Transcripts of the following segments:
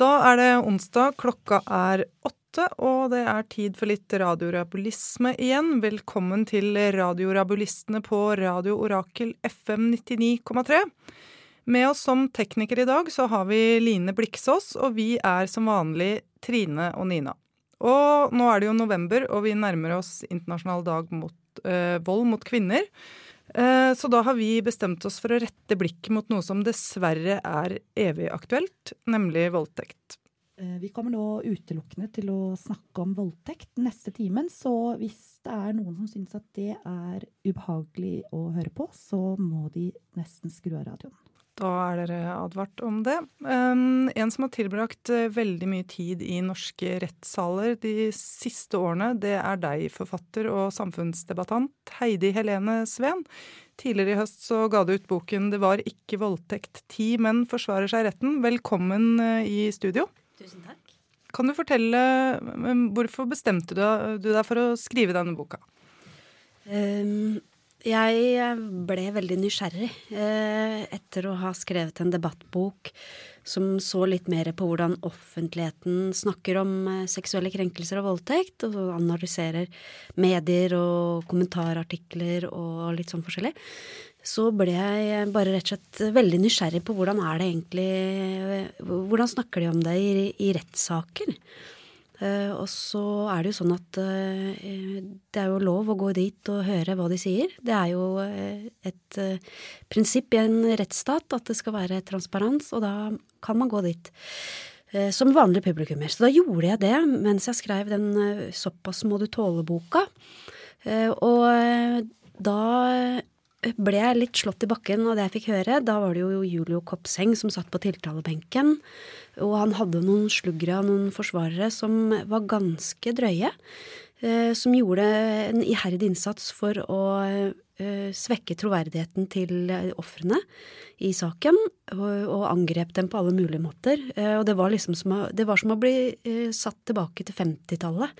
Da er det onsdag, klokka er åtte, og det er tid for litt radiorabulisme igjen. Velkommen til Radiorabulistene på Radio Orakel FM 99,3. Med oss som tekniker i dag så har vi Line Bliksås, og vi er som vanlig Trine og Nina. Og nå er det jo november, og vi nærmer oss internasjonal dag mot øh, vold mot kvinner. Eh, så da har vi bestemt oss for å rette blikket mot noe som dessverre er evig aktuelt, nemlig voldtekt. Eh, vi kommer nå utelukkende til å snakke om voldtekt neste timen, så hvis det er noen som syns at det er ubehagelig å høre på, så må de nesten skru av radioen. Da er dere advart om det. Um, en som har tilbrakt uh, veldig mye tid i norske rettssaler de siste årene, det er deg, forfatter og samfunnsdebattant Heidi Helene Sveen. Tidligere i høst så ga du ut boken 'Det var ikke voldtekt. Ti menn forsvarer seg retten'. Velkommen uh, i studio. Tusen takk. Kan du fortelle um, hvorfor bestemte du deg for å skrive denne boka? Um, jeg ble veldig nysgjerrig eh, etter å ha skrevet en debattbok som så litt mer på hvordan offentligheten snakker om eh, seksuelle krenkelser og voldtekt, og analyserer medier og kommentarartikler og litt sånn forskjellig. Så ble jeg bare rett og slett veldig nysgjerrig på hvordan er det egentlig Hvordan snakker de om det i, i rettssaker? Uh, og så er det jo sånn at uh, det er jo lov å gå dit og høre hva de sier. Det er jo uh, et prinsipp i en rettsstat at det skal være transparens, og da kan man gå dit. Som vanlig publikummer. Så da gjorde jeg det mens jeg skrev den Såpass må du tåle-boka. Og da ble jeg litt slått i bakken av det jeg fikk høre. Da var det jo Julio Kopseng som satt på tiltalebenken. Og han hadde noen sluggere noen forsvarere som var ganske drøye. Eh, som gjorde en iherdig innsats for å eh, svekke troverdigheten til ofrene i saken. Og, angrep dem på alle mulige måter. Eh, og det var liksom som å, det var som å bli satt tilbake til 50-tallet.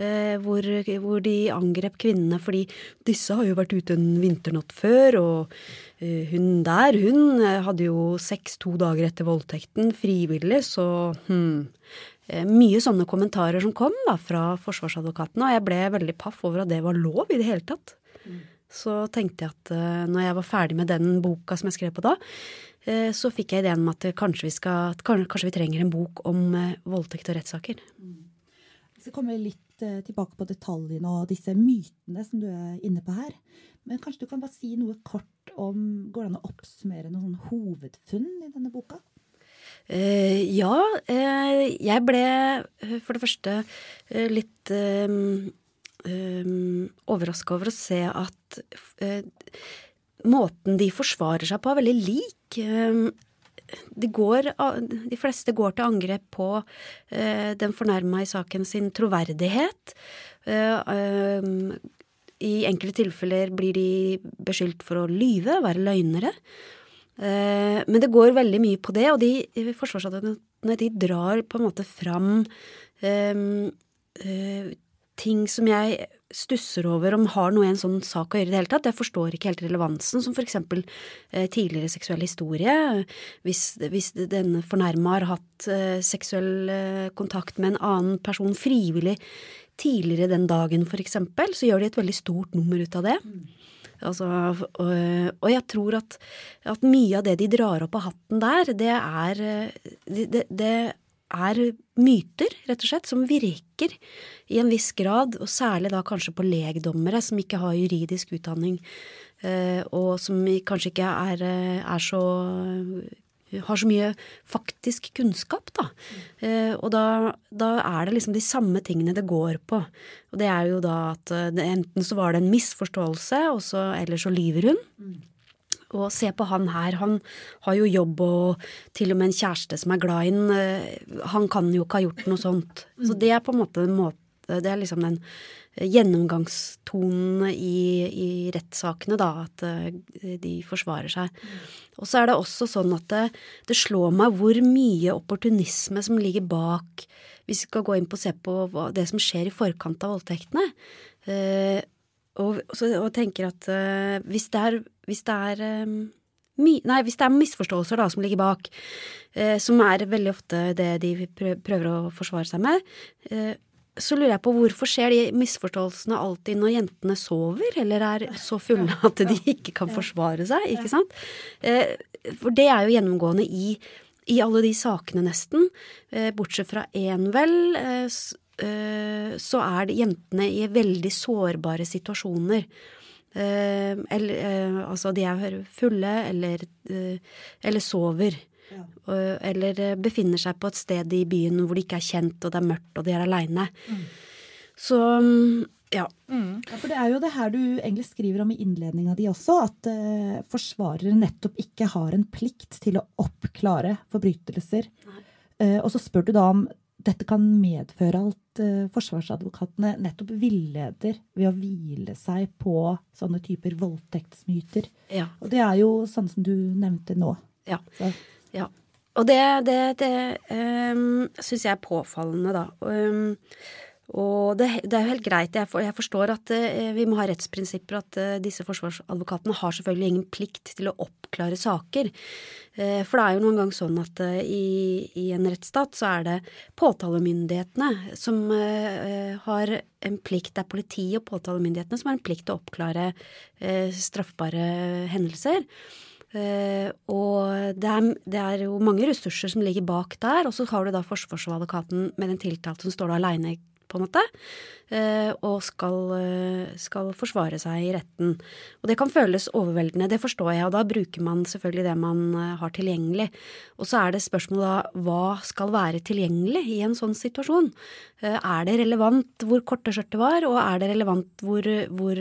Hvor, hvor, de angrep kvinnene fordi disse har jo vært ute en vinternatt før, og Eh, hun der, hun eh, hadde jo sex to dager etter voldtekten frivillig, så hm. Eh, mye sånne kommentarer som kom da fra forsvarsadvokatene, og jeg ble veldig paff over at det var lov i det hele tatt. Mm. Så tenkte jeg at når jeg var ferdig med den boka som jeg skrev på da, så fikk jeg ideen om at kanskje vi, skal, kanskje vi trenger en bok om voldtekt og rettssaker. Mm. Vi skal komme litt tilbake på detaljene og disse mytene som du er inne på her. Men kanskje du kan bare si noe kort om Går det an å oppsummere noen hovedfunn i denne boka? Uh, ja. Uh, jeg ble uh, for det første litt um, um, overraska over å se at måten de forsvarer seg på, er veldig lik. Går, de, fleste går til angrep på den fornærma i saken sin troverdighet. I enkelte tilfeller blir de beskyldt for å lyve, være løgnere. Eh, men det går veldig mye på det, og de forsvarsadvokatene de drar på en måte fram um, uh, ting som jeg stusser over om har noe i en sånn sak å gjøre i det hele tatt. Jeg forstår ikke helt relevansen, som for eksempel uh, tidligere seksuell historie. Hvis, hvis den fornærma har hatt eh, seksuell kontakt med en annen person frivillig tidligere den dagen, for eksempel, så gjør de et veldig stort nummer ut av det. Altså, og, og, jeg tror at, at, mye av det de drar opp av hatten der, det er, det, det er myter, rett og slett, som virker i en viss grad, og særlig da kanskje på legdommere som ikke har juridisk utdanning, eh, og som kanskje ikke er, er så har så mye faktisk kunnskap, da. Eh, og da, da, er det liksom de samme tingene det går på. Og det er jo da at eh, enten så var det en misforståelse, og så, eller så lyver hun. Mm. Og se på han her, han har jo jobb og til og med en kjæreste som er glad i ham. Eh, han kan jo ikke ha gjort noe sånt. Så det er på en måte måte Det er liksom den gjennomgangstonen i, i rettssakene, da, at eh, de forsvarer seg. Og så er det også sånn at det, det, slår meg hvor mye opportunisme som ligger bak, hvis vi skal gå inn på å se på hva, det som skjer i forkant av voldtektene. Eh, og, og, og, tenker at eh, hvis det er, hvis det er eh, Nei, hvis det er misforståelser da som ligger bak, eh, som er veldig ofte det de prøver å forsvare seg med, eh, så lurer jeg på hvorfor skjer de misforståelsene alltid når jentene sover, eller er så fulle at de ikke kan forsvare seg, ikke sant? Eh, for det er jo gjennomgående i, i alle de sakene, nesten. Eh, bortsett fra én, vel, eh, så er det jentene i veldig sårbare situasjoner. Eller altså, de er fulle eller, eller sover. Ja. Eller eh, befinner seg på et sted i byen hvor de ikke er kjent, og det er mørkt, og de er aleine. Mm. Så mm, ja. Mm. ja. For det er jo det her du egentlig skriver om i innledninga di også, at uh, forsvarere nettopp ikke har en plikt til å oppklare forbrytelser. Uh, og så spør du da om dette kan medføre at uh, forsvarsadvokatene nettopp villeder ved å hvile seg på sånne typer voldtektsmyter. Ja. Og det er jo sånn som du nevnte nå. Ja. Ja. Og det, det, det um, syns jeg er påfallende, da. Um, og det, det, er jo helt greit. Jeg, for, jeg forstår at eh, vi må ha rettsprinsipper, at eh, disse forsvarsadvokatene har selvfølgelig ingen plikt til å oppklare saker. Eh, for det er jo noen gang sånn at i, i, en rettsstat så er det påtalemyndighetene som har en plikt, det er politiet og påtalemyndighetene som har en plikt til å oppklare straffbare hendelser. Uh, og det er, det er, jo mange ressurser som ligger bak der, og så har du da forsvarsadvokaten med den tiltalte som står aleine, på en måte, uh, og skal, uh, skal, forsvare seg i retten. Og det kan føles overveldende, det forstår jeg, og da bruker man selvfølgelig det man har tilgjengelig. Og så er det spørsmålet da hva skal være tilgjengelig i en sånn situasjon? er det relevant hvor korte skjørtet var, og er det relevant hvor, hvor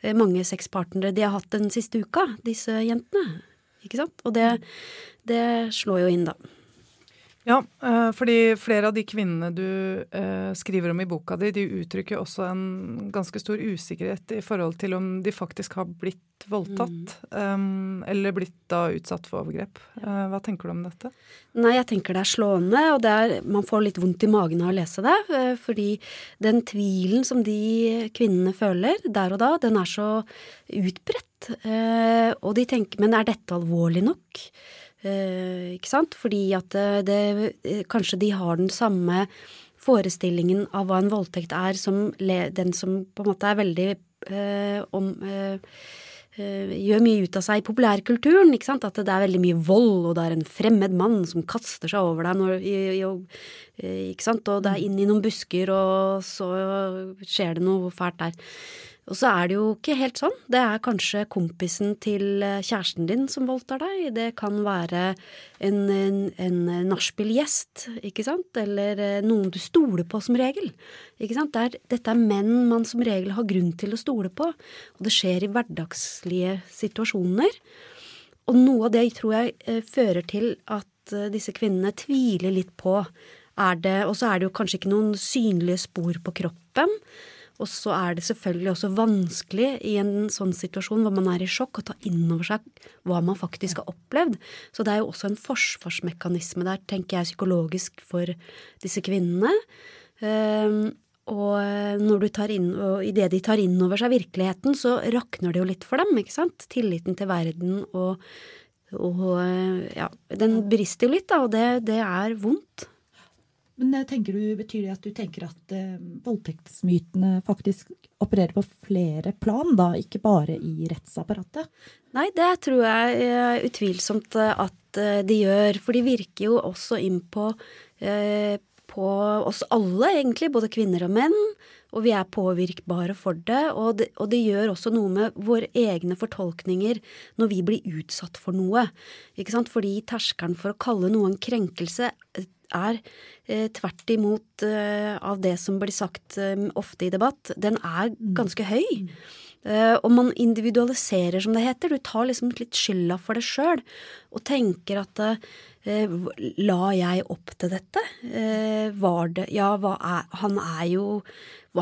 Eh, mange sexpartnere de har hatt den siste uka, disse jentene. Ikke sant? Og det, det slår jo inn, da. Ja, eh, fordi flere av de kvinnene du eh, skriver om i boka di, de uttrykker også en ganske stor usikkerhet i forhold til om de faktisk har blitt voldtatt. Mm. eller blitt da utsatt for overgrep. hva tenker du om dette? Nei, jeg tenker det er slående, og det er, man får litt vondt i magen av å lese det. fordi den tvilen som de kvinnene føler der og da, den er så utbredt. og de tenker men er dette alvorlig nok? Eh, ikke sant? Fordi at eh, det, eh, kanskje de har den samme forestillingen av hva en voldtekt er, som den som på en måte er veldig eh, om eh, gjør mye ut av seg i populærkulturen. ikke sant? At det er veldig mye vold, og det er en fremmed mann som kaster seg over deg. Når, i, i, ikke sant? Og det er inn i noen busker, og så skjer det noe fælt der. Og så er det jo ikke helt sånn. Det er kanskje kompisen til eh, kjæresten din som voldtar deg. Det kan være en, en, en nachspiel-gjest, ikke sant. Eller eh, noen du stoler på som regel. Ikke sant. Det er, dette er menn man som regel har grunn til å stole på. Og det skjer i hverdagslige situasjoner. Og noe av det tror jeg eh, fører til at disse kvinnene tviler litt på Og så er det jo kanskje ikke noen synlige spor på kroppen. Og så er det selvfølgelig også vanskelig i en sånn situasjon hvor man er i sjokk, å ta inn over seg hva man faktisk har opplevd. Så det er jo også en forsvarsmekanisme der, tenker jeg, psykologisk for disse kvinnene. Um, og når du tar inn, og idet de tar inn over seg virkeligheten, så rakner det jo litt for dem, ikke sant? Tilliten til verden og, og ja, den brister jo litt, da, og det, det er vondt. Men eh, tenker du, Betyr det at du tenker at eh, voldtektsmytene faktisk opererer på flere plan, da, ikke bare i rettsapparatet? Nei, det tror jeg er utvilsomt eh, at eh, de gjør. For de virker jo også inn på, eh, på oss alle, egentlig. Både kvinner og menn. Og vi er påvirkbare for det. Og, det. og det gjør også noe med våre egne fortolkninger når vi blir utsatt for noe. Ikke sant? Fordi terskelen for å kalle noe en krenkelse er eh, tvert imot eh, av det som blir sagt eh, ofte i debatt, den er mm. ganske høy. Og man individualiserer, som det heter. Du tar liksom litt skylda for det sjøl. Og tenker at La jeg opp til dette? Var det Ja, er, han er jo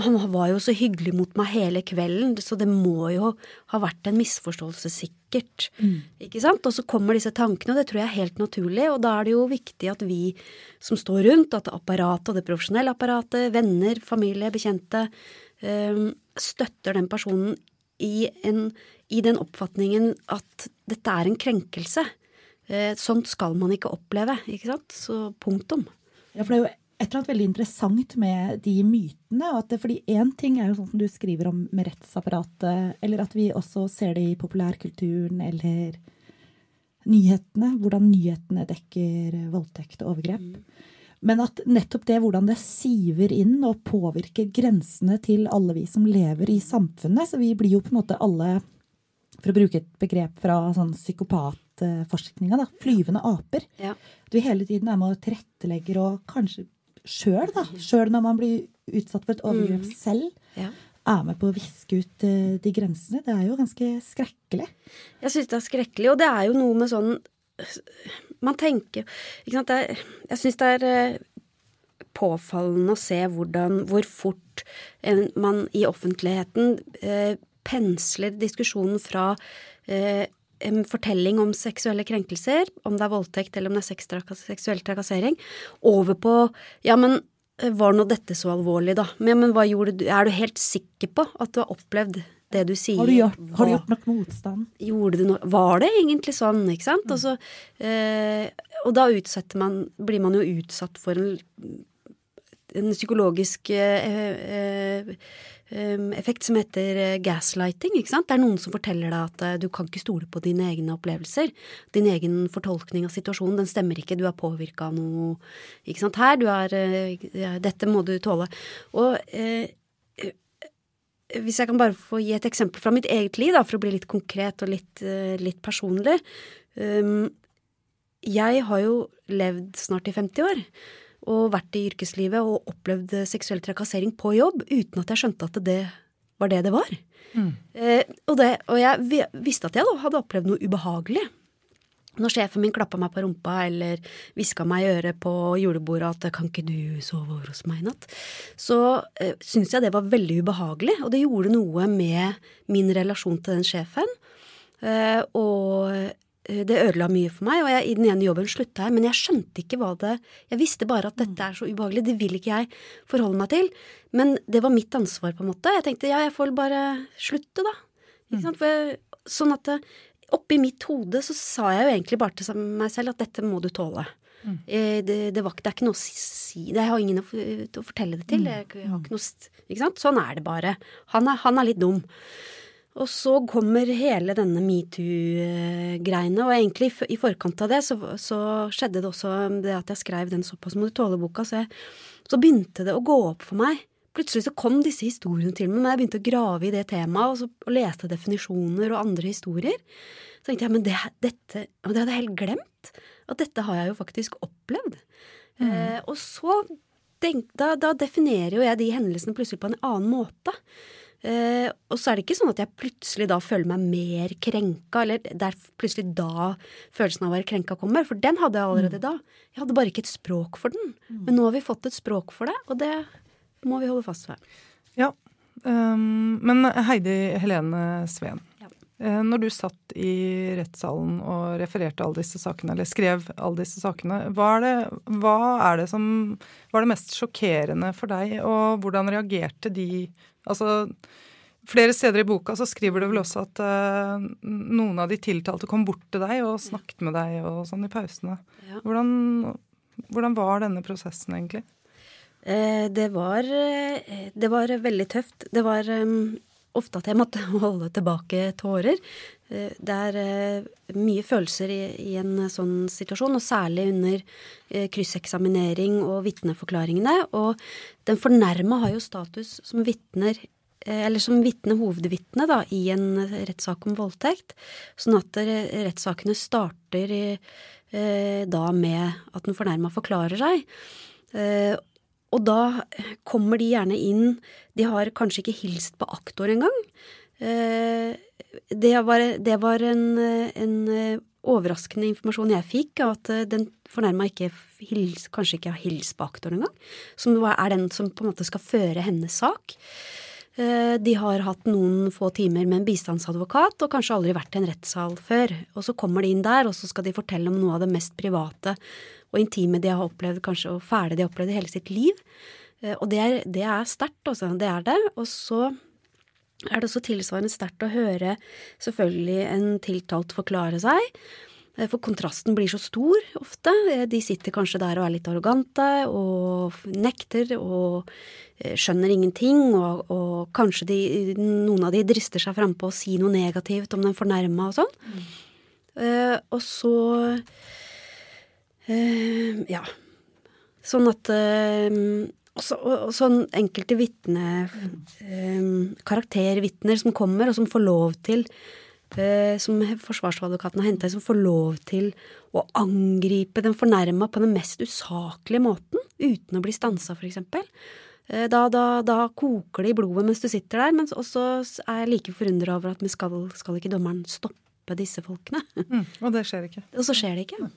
Han var jo så hyggelig mot meg hele kvelden, så det må jo ha vært en misforståelse, sikkert. Mm. Ikke sant? Og så kommer disse tankene, og det tror jeg er helt naturlig. Og da er det jo viktig at vi som står rundt, at apparatet og det profesjonelle apparatet, venner, familie, bekjente, støtter den personen i, en, i den oppfatningen at dette er en krenkelse. Eh, sånt skal man ikke oppleve, ikke sant. Så punktum. Ja, for det er jo et eller annet veldig interessant med de mytene. At det, fordi én ting er jo sånn som du skriver om med rettsapparatet, eller at vi også ser det i populærkulturen eller nyhetene. Hvordan nyhetene dekker voldtekt og overgrep. Mm. Men at nettopp det hvordan det siver inn og påvirker grensene til alle vi som lever i samfunnet. Så vi blir jo på en måte alle, for å bruke et begrep fra sånn da, flyvende aper. Ja. Vi hele tiden er med og tilrettelegger og kanskje sjøl, da. Sjøl når man blir utsatt for et overgrep mm. selv. Ja. Er med på å viske ut uh, de grensene. Det er jo ganske skrekkelig. Jeg syns det er skrekkelig, og det er jo noe med sånn Man tenker ikke sant, er, Jeg syns det er uh, påfallende å se hvordan, hvor fort en, man i offentligheten eh, pensler diskusjonen fra en fortelling om seksuelle krenkelser, om det er voldtekt eller om det er seksuell trakassering, over på ja, men eh, var nå dette så alvorlig, da? Men, men hva gjorde du? Er du helt sikker på at du har opplevd det du sier? Har du gjort, har du gjort nok motstand? Gjorde du noe Var det egentlig sånn, ikke sant? Mm. Og, så, eh, og da man Blir man jo utsatt for en, en psykologisk eh, eh, Ehm, effekt som heter eh, gaslighting. ikke sant? Det er noen som forteller deg at eh, du kan ikke stole på dine egne opplevelser. Din egen fortolkning av situasjonen, den stemmer ikke. Du er påvirka av noe ikke sant? her. Du er eh, Dette må du tåle. Og eh, hvis jeg kan bare få gi et eksempel fra mitt eget liv, da, for å bli litt konkret og litt, litt personlig. Um, jeg har jo levd snart i 50 år og vært i yrkeslivet og opplevd seksuell trakassering på jobb uten at jeg skjønte at det var det det var. Mm. Eh, og, det, og, jeg visste at jeg da hadde opplevd noe ubehagelig. Når sjefen min klappa meg på rumpa eller hviska meg i øret på julebordet at 'kan ikke du sove over hos meg i natt', så eh, syntes jeg det var veldig ubehagelig. Og det gjorde noe med min relasjon til den sjefen. Eh, og det ødela mye for meg, og jeg, i den ene jobben slutta jeg. Men jeg skjønte ikke hva det Jeg visste bare at dette er så ubehagelig. Det vil ikke jeg forholde meg til. Men det var mitt ansvar, på en måte. Jeg tenkte ja, jeg får bare slutte, da. Sant? For, sånn at eh, oppi mitt hode så sa jeg jo egentlig bare til meg selv at dette må du tåle. Mm. Eh, det, det, var, det, er ikke noe å si Jeg har ingen å, å fortelle det til. Mm. Jeg, jeg har ikke noe, ikke sant? Sånn er det bare. Han er, han er litt dum. Og så kommer hele denne metoo-greiene, og egentlig i forkant av det så, så, skjedde det også det at jeg skrev den såpass må du tåle-boka, så, så, begynte det å gå opp for meg. Plutselig så kom disse historiene til meg, men jeg begynte å grave i det temaet og, så, og leste definisjoner og andre historier. Så tenkte jeg men det, dette, det hadde jeg helt glemt. At dette har jeg jo faktisk opplevd. Mm. Eh, og så da, da definerer jo jeg de hendelsene plutselig på en annen måte. Uh, og så er det ikke sånn at jeg plutselig da føler meg mer krenka, eller det er plutselig da følelsen av å være krenka kommer, for den hadde jeg allerede mm. da. Jeg hadde bare ikke et språk for den. Mm. Men nå har vi fått et språk for det, og det må vi holde fast ved. Ja. Um, men Heidi Helene Sveen. Uh, når du satt i rettssalen og refererte alle disse sakene, eller skrev alle disse sakene, hva er, det, hva er det som var det mest sjokkerende for deg, og hvordan reagerte de Altså, flere steder i boka så skriver du vel også at uh, noen av de tiltalte kom bort til deg og snakket med deg og sånn i pausene. Ja. Hvordan, hvordan, var denne prosessen egentlig? Eh, det, var, eh, det var veldig tøft. Det var um, ofte at jeg måtte holde tilbake tårer. Eh, det er mye følelser i, en sånn situasjon, og særlig under krysseksaminering og vitneforklaringene. Og den fornærma har jo status som vitner eller som vitne, hovedvitne, da, i en rettssak om voldtekt. Sånn at rettssakene starter eh, da med at den fornærma forklarer seg. Eh, og da kommer de gjerne inn De har kanskje ikke hilst på aktor engang. Eh, det var, det var en, en, overraskende informasjon jeg fikk, at den fornærma ikke hils, kanskje ikke har hilst på aktoren engang. Som er den som på en måte skal føre hennes sak. Eh, de har hatt noen få timer med en bistandsadvokat og kanskje aldri vært i en rettssal før. Og så kommer de inn der, og så skal de fortelle om noe av det mest private og intime de har opplevd, kanskje, og fæle de har opplevd i hele sitt liv. Eh, og det er, det er sterkt, altså. Det er det. Og så er det også tilsvarende sterkt å høre selvfølgelig en tiltalt forklare seg. Eh, for kontrasten blir så stor ofte. Eh, de sitter kanskje der og er litt arrogante og nekter og skjønner ingenting, og, og kanskje de, noen av de drister seg frampå og si noe negativt om den fornærma og sånn. Mm. Uh, og så uh, Ja. Sånn at uh, også, og, sånn enkelte vitne um, Karaktervitner som kommer, og som får lov til uh, Som forsvarsadvokaten har henta, som får lov til å angripe den fornærma på den mest usaklige måten, uten å bli stansa, f.eks. Uh, da, da, da, koker det i blodet mens du sitter der, men også er jeg like forundra over at vi skal, skal ikke dommeren stoppe disse folkene? Mm, og det skjer ikke. Og så skjer det ikke.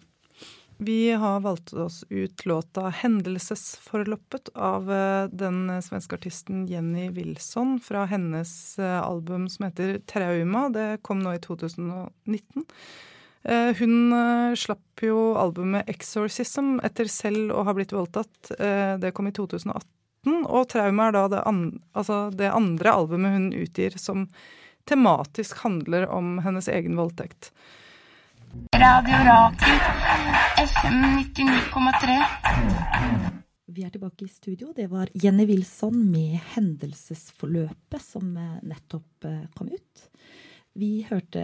Vi har valgt oss ut låta 'Hendelsesforloppet' av eh, den svenske artisten Jenny Wilson fra hennes eh, album som heter 'Trauma'. Det kom nå i 2019. Eh, hun slapp jo albumet 'Exorcism' etter selv å ha blitt voldtatt. Det kom i 2018. Og 'Trauma' er da det, an altså det andre albumet hun utgir som tematisk handler om hennes egen voldtekt. Radio Rakel, FM 99,3. Vi er tilbake i studio. Det var Jenny Wilson med 'Hendelsesforløpet', som eh, nettopp eh, kom ut. Vi hørte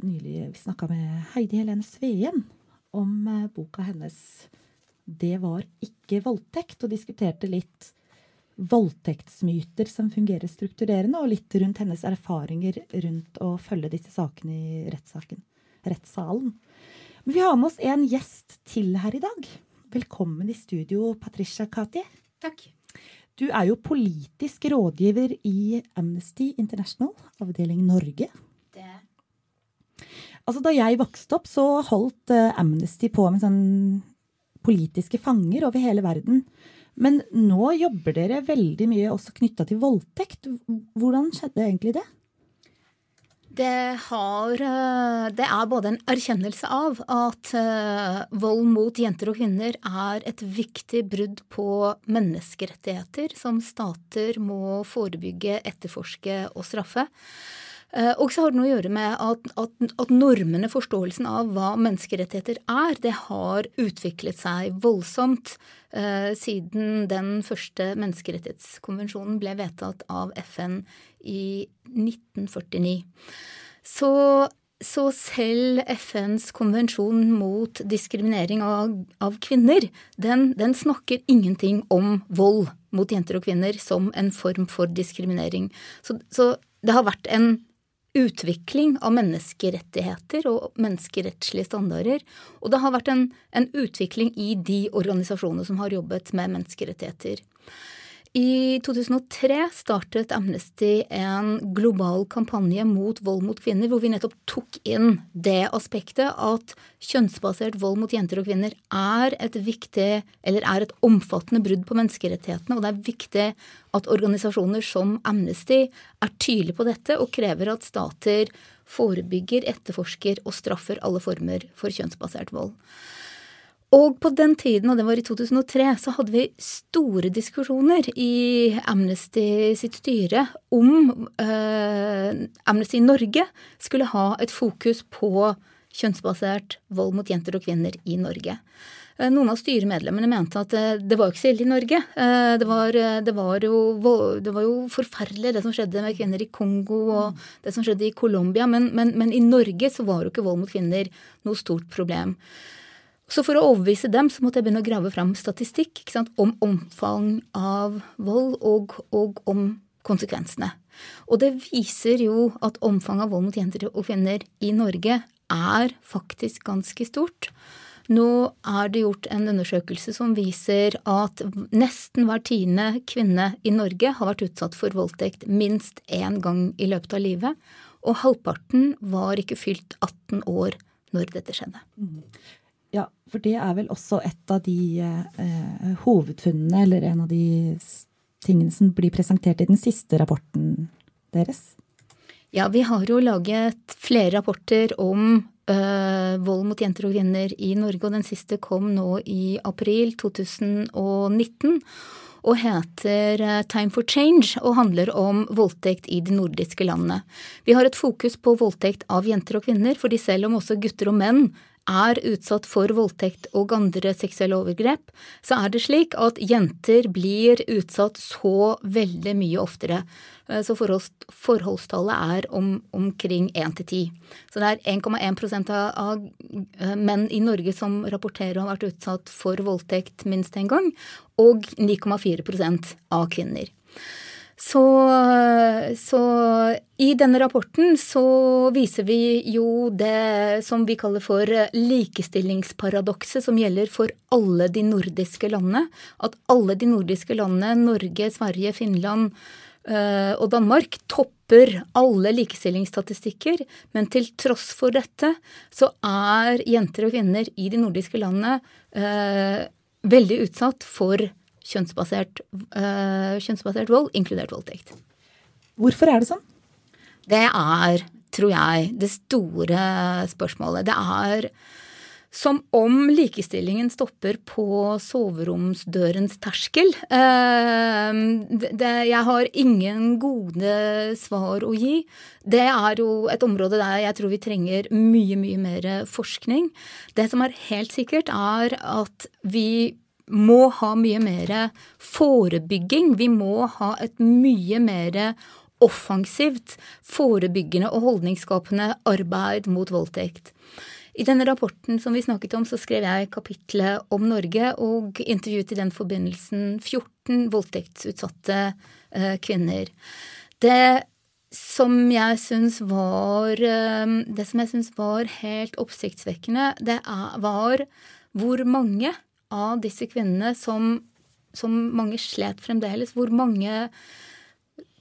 nylig Vi snakka med Heidi Helene Sveen om eh, boka hennes 'Det var ikke voldtekt', og diskuterte litt voldtektsmyter som fungerer strukturerende, og litt rundt hennes erfaringer rundt å følge disse sakene i rettssaken rettssalen. Men vi har med oss en gjest til her i dag. Velkommen i studio, Patricia Kati. Takk. Du er jo politisk rådgiver i Amnesty International, avdeling Norge. Det. Altså, da jeg vokste opp, så holdt uh, Amnesty på med sånn politiske fanger over hele verden. Men nå jobber dere veldig mye også knytta til voldtekt. Hvordan skjedde egentlig det? Det, har, eh, det, er både en erkjennelse av at uh, vold mot jenter og kvinner er et viktig brudd på menneskerettigheter som stater må forebygge, etterforske og straffe. Uh, og så har det noe å gjøre med at, at, at, normene, forståelsen av hva menneskerettigheter er, det har utviklet seg voldsomt eh, siden den første menneskerettighetskonvensjonen ble vedtatt av FN i 1949. Så, så selv FNs konvensjon mot diskriminering av, av kvinner, den, den, snakker ingenting om vold mot jenter og kvinner som en form for diskriminering. Så, så det har vært en utvikling av menneskerettigheter og menneskerettslige standarder. Og det har vært en, en utvikling i de organisasjonene som har jobbet med menneskerettigheter. I 2003 startet Amnesty en global kampanje mot vold mot kvinner, hvor vi nettopp tok inn det aspektet at kjønnsbasert vold mot jenter og kvinner er et viktig, eller er et omfattende brudd på menneskerettighetene. Og det er viktig at organisasjoner som Amnesty er tydelige på dette og krever at stater forebygger, etterforsker og straffer alle former for kjønnsbasert vold. Og på den tiden, og det var i 2003, så hadde vi store diskusjoner i Amnesty sitt styre om eh, Amnesty Norge skulle ha et fokus på kjønnsbasert vold mot jenter og kvinner i Norge. Uh, noen av styremedlemmene mente at uh, det var jo ikke så ille i Norge. Det var, det, var jo, det, var, jo, forferdelig det som skjedde med kvinner i Kongo og det som skjedde i Colombia, men, men, men i Norge så var jo ikke vold mot kvinner noe stort problem. Så for å overbevise dem så måtte jeg begynne å grave fram statistikk om omfang av vold og, og, om konsekvensene. Og det viser jo at omfanget av vold mot jenter og kvinner i Norge er faktisk ganske stort. Nå er det gjort en undersøkelse som viser at nesten hver tiende kvinne i Norge har vært utsatt for voldtekt minst én gang i løpet av livet. Og halvparten var ikke fylt 18 år når dette skjedde. Ja, for det er vel også et av de eh, hovedfunnene, eller en av de tingene som blir presentert i den siste rapporten deres? Ja, vi har jo laget flere rapporter om eh, vold mot jenter og kvinner i Norge, og den siste kom nå i april 2019 og heter eh, Time for Change og handler om voldtekt i de nordiske landene. Vi har et fokus på voldtekt av jenter og kvinner, fordi selv om også gutter og menn er utsatt for voldtekt og andre seksuelle overgrep, så er det slik at jenter blir utsatt så veldig mye oftere. Eh, så forholdstallet er om, omkring 1 til 10. Så det er 1,1 av, av eh, menn i Norge som rapporterer å ha vært utsatt for voldtekt minst en gang, og 9,4% av kvinner. Så, så, i denne rapporten så viser vi jo det som vi kaller for likestillingsparadokset, som gjelder for alle de nordiske landene. At alle de nordiske landene, Norge, Sverige, Finland øh, og Danmark, topper alle likestillingsstatistikker. Men til tross for dette så er jenter og kvinner i de nordiske landene øh, veldig utsatt for kjønnsbasert, øh, kjønnsbasert vold, inkludert voldtekt. Hvorfor er det sånn? Det er, tror jeg, det store spørsmålet. Det er som om likestillingen stopper på soveromsdørens terskel. Ehm, jeg har ingen gode svar å gi. Det er jo et område der jeg tror vi trenger mye, mye mer forskning. Det som er helt sikkert, er at vi må ha mye mer forebygging. Vi må ha et mye mer offensivt, forebyggende og holdningsskapende arbeid mot voldtekt. I denne rapporten som vi snakket om, så skrev jeg kapitlet om Norge og intervjuet i den forbindelsen 14 voldtektsutsatte eh, kvinner. Det som jeg syns var eh, Det som jeg syns var helt oppsiktsvekkende, det var hvor mange av disse kvinnene som, som mange slet fremdeles, hvor mange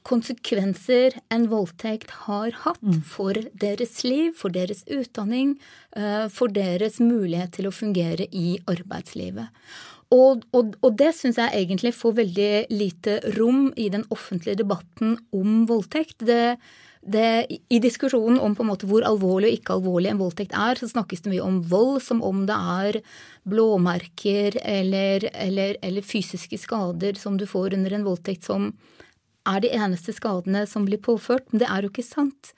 konsekvenser en voldtekt har hatt mm. for deres liv, for deres utdanning, eh, for deres mulighet til å fungere i arbeidslivet. Og, og, og det syns jeg egentlig får veldig lite rom i den offentlige debatten om voldtekt. Det, det, I diskusjonen om på en måte hvor alvorlig og ikke alvorlig en voldtekt er, så snakkes det mye om vold som om det er blåmerker eller, eller, eller fysiske skader som du får under en voldtekt som er de eneste skadene som blir påført. Men det er jo ikke sant.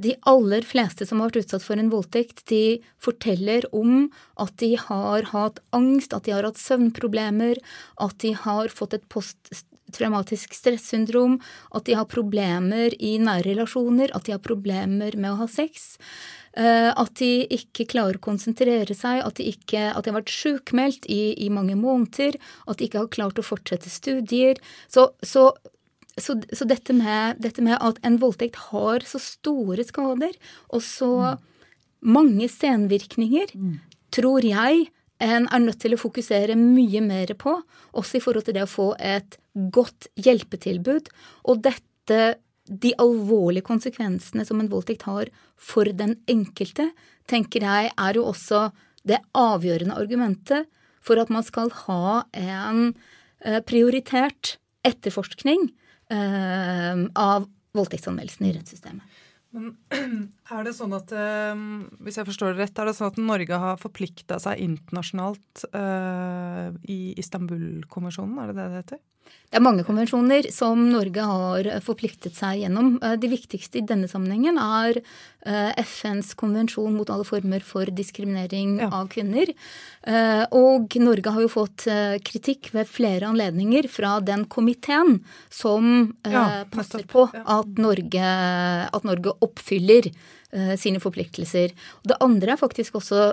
De aller fleste som har vært utsatt for en voldtekt, de forteller om at de har hatt angst, at de har hatt søvnproblemer, at de har fått et post traumatisk stressyndrom, at de har problemer i nære relasjoner, at de har problemer med å ha sex. Eh, at de ikke klarer å konsentrere seg, at de, ikke, at de har vært sjukmeldt i, i, mange måneder, at de ikke har klart å fortsette studier. Så, så, så, så dette, med, dette, med, at en voldtekt har så store skader, og så mm. mange senvirkninger, mm. tror jeg en er nødt til å fokusere mye mer på, også i forhold til det å få et godt hjelpetilbud. Og dette, de alvorlige konsekvensene som en voldtekt har for den enkelte, tenker jeg er jo også det avgjørende argumentet for at man skal ha en eh, prioritert etterforskning eh, av voldtektsanmeldelsene i rettssystemet. Men er det sånn at, hvis jeg forstår det rett, er det sånn at Norge har forplikta seg internasjonalt i Istanbul-konvensjonen, er det det det heter? Det er mange konvensjoner som Norge har forpliktet seg gjennom. Eh, de viktigste i denne sammenhengen er eh, FNs konvensjon mot alle former for diskriminering ja. av kvinner. Eh, og Norge har jo fått kritikk ved flere anledninger fra den komiteen som ja, passer på at Norge, at Norge oppfyller sine forpliktelser. Det andre er faktisk også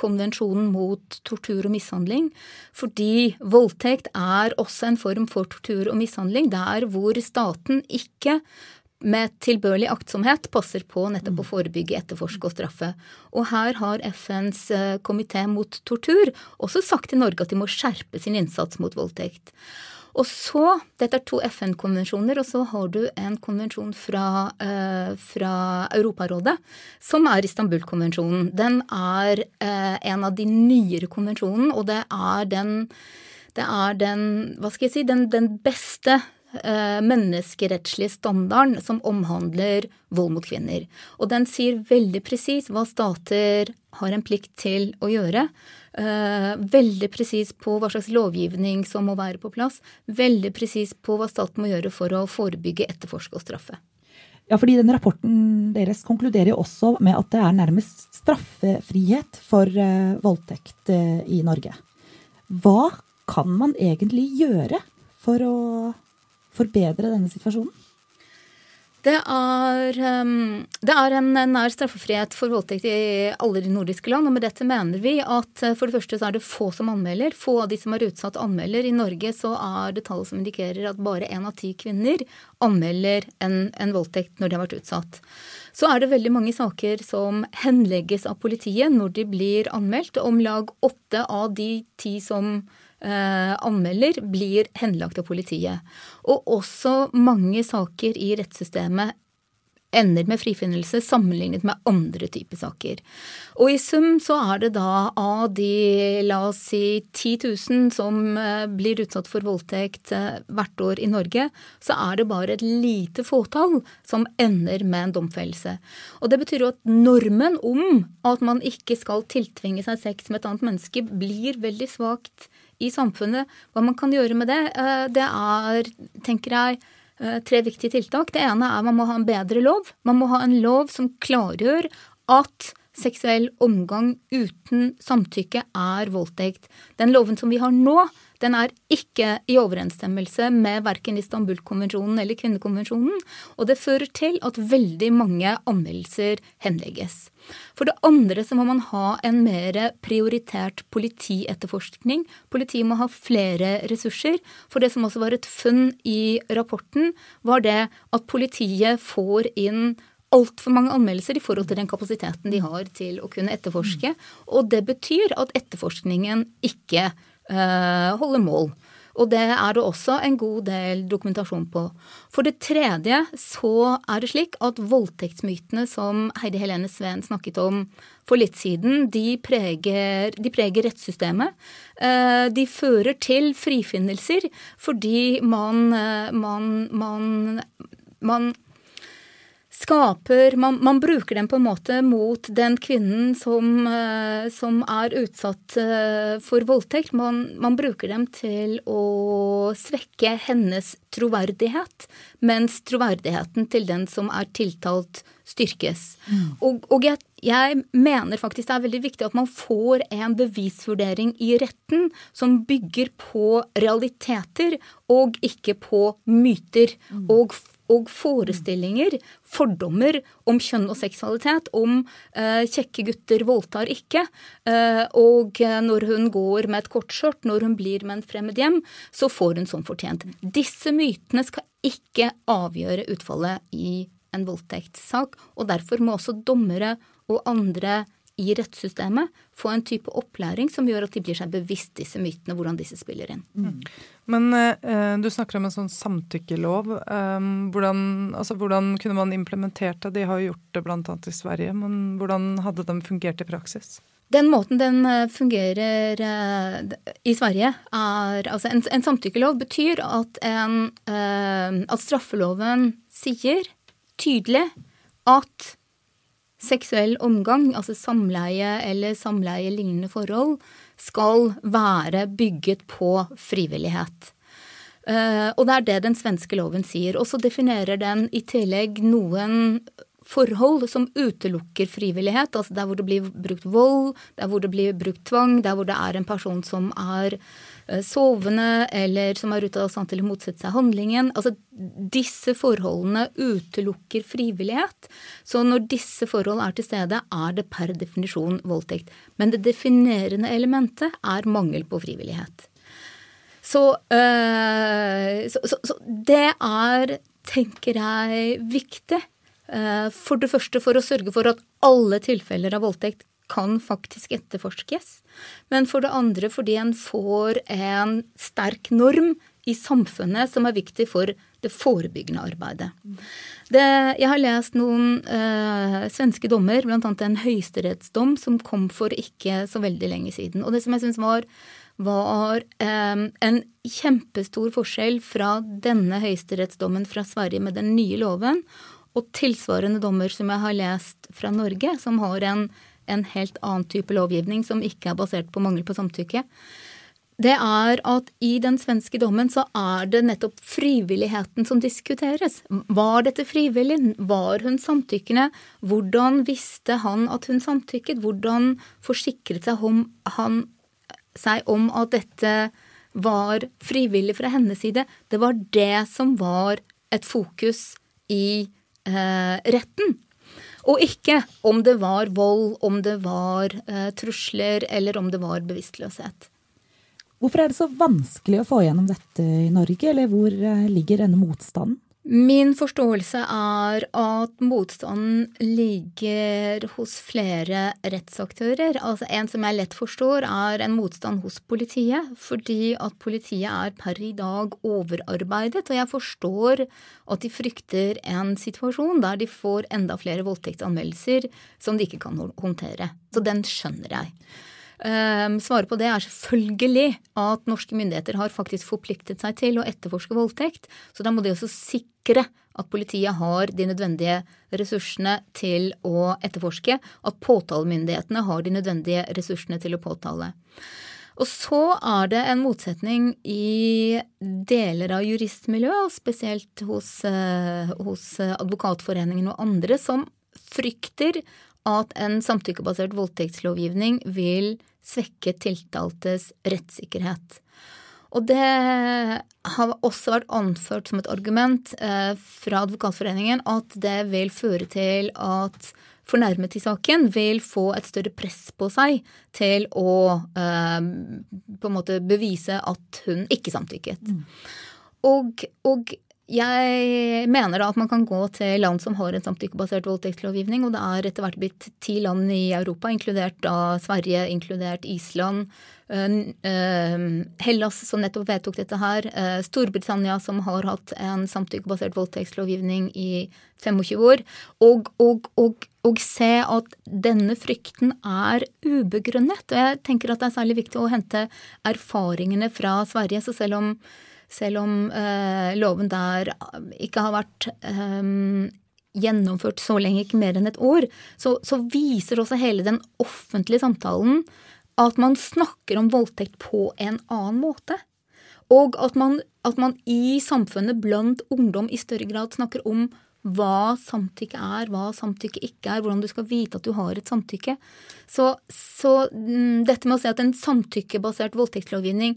konvensjonen mot tortur og mishandling. Fordi voldtekt er også en form for tortur og mishandling der hvor staten ikke med tilbørlig aktsomhet passer på nettopp å forebygge, etterforske og straffe. Og her har FNs eh, komité mot tortur også sagt til Norge at de må skjerpe sin innsats mot voldtekt. Og så, Dette er to FN-konvensjoner, og så har du en konvensjon fra, eh, fra Europarådet, som er Istanbul-konvensjonen. Den er eh, en av de nyere konvensjonene, og det er den, det er den hva skal jeg si, den, den beste eh, menneskerettslige standarden som omhandler vold mot kvinner. Og den sier veldig presis hva stater har en plikt til å gjøre. Eh, veldig presis på hva slags lovgivning som må være på plass. Veldig presis på hva staten må gjøre for å forebygge, etterforske og straffe. Ja, fordi den rapporten deres konkluderer jo også med at det er nærmest straffefrihet for uh, voldtekt uh, i Norge. Hva kan man egentlig gjøre for å forbedre denne situasjonen? Det er, um, det er, en nær straffefrihet for voldtekt i alle de nordiske land. Og med dette mener vi at uh, for det første så er det få som anmelder. Få av de som er utsatt, anmelder. I Norge så er det tallet som indikerer at bare én av ti kvinner anmelder en, en, voldtekt når de har vært utsatt. Så er det veldig mange saker som henlegges av politiet når de blir anmeldt. Om lag åtte av de ti som eh, anmelder, blir henlagt av politiet. Og også mange saker i rettssystemet ender med frifinnelse sammenlignet med andre typer saker. Og i sum så er det da av de la oss si 10 000 som eh, blir utsatt for voldtekt eh, hvert år i Norge, så er det bare et lite fåtall som ender med en domfellelse. Og det betyr jo at normen om at man ikke skal tiltvinge seg sex med et annet menneske, blir veldig svakt i samfunnet. Hva man kan gjøre med det, eh, det er, tenker jeg, eh, tre viktige tiltak. Det ene er man må ha en bedre lov. Man må ha en lov som klargjør at seksuell omgang uten samtykke er voldtekt. Den loven som vi har nå, den er ikke i overensstemmelse med verken Istanbul-konvensjonen eller kvinnekonvensjonen, og det fører til at veldig mange anmeldelser henlegges. For det andre så må man ha en mer prioritert politietterforskning. Politiet må ha flere ressurser. For det som også var et funn i rapporten, var det at politiet får inn altfor mange anmeldelser i forhold til den kapasiteten de har til å kunne etterforske. Og det betyr at etterforskningen ikke uh, holder mål. Og det er det også en god del dokumentasjon på. For det tredje så er det slik at voldtektsmytene som Heidi Helene Sveen snakket om for litt siden, de preger, de preger rettssystemet. Eh, de fører til frifinnelser fordi man, eh, man, man, man skaper man, man, bruker dem på en måte mot den kvinnen som, uh, som er utsatt uh, for voldtekt. Man, man, bruker dem til å svekke hennes troverdighet, mens troverdigheten til den som er tiltalt, styrkes. Mm. Og, og jeg, jeg, mener faktisk det er veldig viktig at man får en bevisvurdering i retten som bygger på realiteter og ikke på myter. Mm. og og forestillinger, fordommer om kjønn og seksualitet, om eh, kjekke gutter voldtar ikke, eh, og når hun går med et kortskjørt, når hun blir med en fremmed hjem, så får hun som fortjent. Disse mytene skal ikke avgjøre utfallet i en voldtektssak, og derfor må også dommere og andre i rettssystemet få en type opplæring som gjør at de blir seg bevisst disse mytene, hvordan disse spiller inn. Mm. Men eh, du snakker om en sånn samtykkelov. Eh, hvordan, altså, hvordan, kunne man implementert det? De har jo gjort det bl.a. i Sverige, men hvordan hadde de fungert i praksis? Den måten den eh, fungerer eh, i Sverige, er altså en, en samtykkelov betyr at, en, uh, at straffeloven sier tydelig at seksuell omgang, altså samleie eller samleie-lignende forhold, skal være bygget på frivillighet. Uh, og det er det den svenske loven sier. Og så definerer den i tillegg noen forhold som utelukker frivillighet. Altså der hvor det blir brukt vold, der hvor det blir brukt tvang, der hvor det er en person som er Eh, sovende, eller som er ute av stand til å motsette seg handlingen. Altså, disse forholdene utelukker frivillighet. Så når disse forhold er til stede, er det per definisjon voldtekt. Men det definerende elementet er mangel på frivillighet. Så, øh, så, så, så det er, tenker jeg, viktig. Eh, for det første for å sørge for at alle tilfeller av voldtekt kan faktisk etterforskes. Men for det andre fordi en får en sterk norm i samfunnet som er viktig for det forebyggende arbeidet. Det, jeg har lest noen øh, svenske dommer, bl.a. en høyesterettsdom som kom for ikke så veldig lenge siden. Og det som jeg syns var, var eh, en kjempestor forskjell fra denne høyesterettsdommen fra Sverige med den nye loven, og tilsvarende dommer som jeg har lest fra Norge, som har en, en helt annen type lovgivning som ikke er basert på mangel på samtykke det er at i den svenske dommen så er det nettopp frivilligheten som diskuteres. Var dette frivillig? Var hun samtykkende? Hvordan visste han at hun samtykket? Hvordan forsikret seg om, han seg om at dette var frivillig fra hennes side? Det var det som var et fokus i eh, retten. Og ikke om det var vold, om det var eh, trusler, eller om det var bevisstløshet. Hvorfor er det så vanskelig å få igjennom dette i Norge, eller hvor eh, ligger denne motstanden? Min forståelse er at motstanden ligger hos flere rettsaktører. Altså En som jeg lett forstår, er en motstand hos politiet. Fordi at politiet er per i dag overarbeidet. Og jeg forstår at de frykter en situasjon der de får enda flere voldtektsanmeldelser som de ikke kan håndtere. Så den skjønner jeg. Um, svaret på det er selvfølgelig at norske myndigheter har faktisk forpliktet seg til å etterforske voldtekt. Så da må de også sikre at politiet har de nødvendige ressursene til å etterforske. At påtalemyndighetene har de nødvendige ressursene til å påtale. Og så er det en motsetning i deler av juristmiljøet, spesielt hos, uh, hos Advokatforeningen og andre, som frykter at en samtykkebasert voldtektslovgivning vil svekke tiltaltes rettssikkerhet. Og det har også vært anført som et argument eh, fra Advokatforeningen at det vil føre til at fornærmet i saken vil få et større press på seg til å eh, på en måte bevise at hun ikke samtykket. Mm. Og, og jeg mener da at man kan gå til land som har en samtykkebasert voldtektslovgivning, og det er etter hvert blitt ti land i Europa, inkludert da Sverige, inkludert Island, Hellas som nettopp vedtok dette her, Storbritannia som har hatt en samtykkebasert voldtektslovgivning i 25 år, og, og, og, og, se at denne frykten er ubegrunnet. Og jeg tenker at det er særlig viktig å hente erfaringene fra Sverige. Så selv om selv om eh, loven der ikke har vært eh, gjennomført så lenge, ikke mer enn et år, så, så, viser også hele den offentlige samtalen at man snakker om voldtekt på en annen måte. Og at man, at man i samfunnet blant ungdom i større grad snakker om hva samtykke er, hva samtykke ikke er, hvordan du skal vite at du har et samtykke. Så, så mm, dette med å si at en samtykkebasert voldtektslovgivning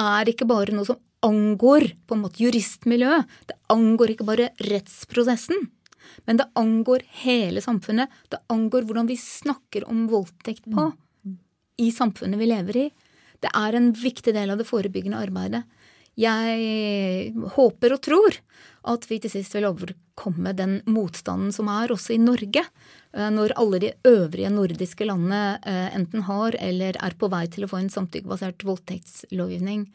er ikke bare noe som angår på en måte juristmiljøet. Det angår ikke bare rettsprosessen, men det angår hele samfunnet. Det angår hvordan vi snakker om voldtekt på i samfunnet vi lever i. Det er en viktig del av det forebyggende arbeidet. Jeg håper og tror at vi til sist vil overkomme den motstanden som er også i Norge, eh, når alle de øvrige nordiske landene eh, enten har eller er på vei til å få en samtykkebasert voldtektslovgivning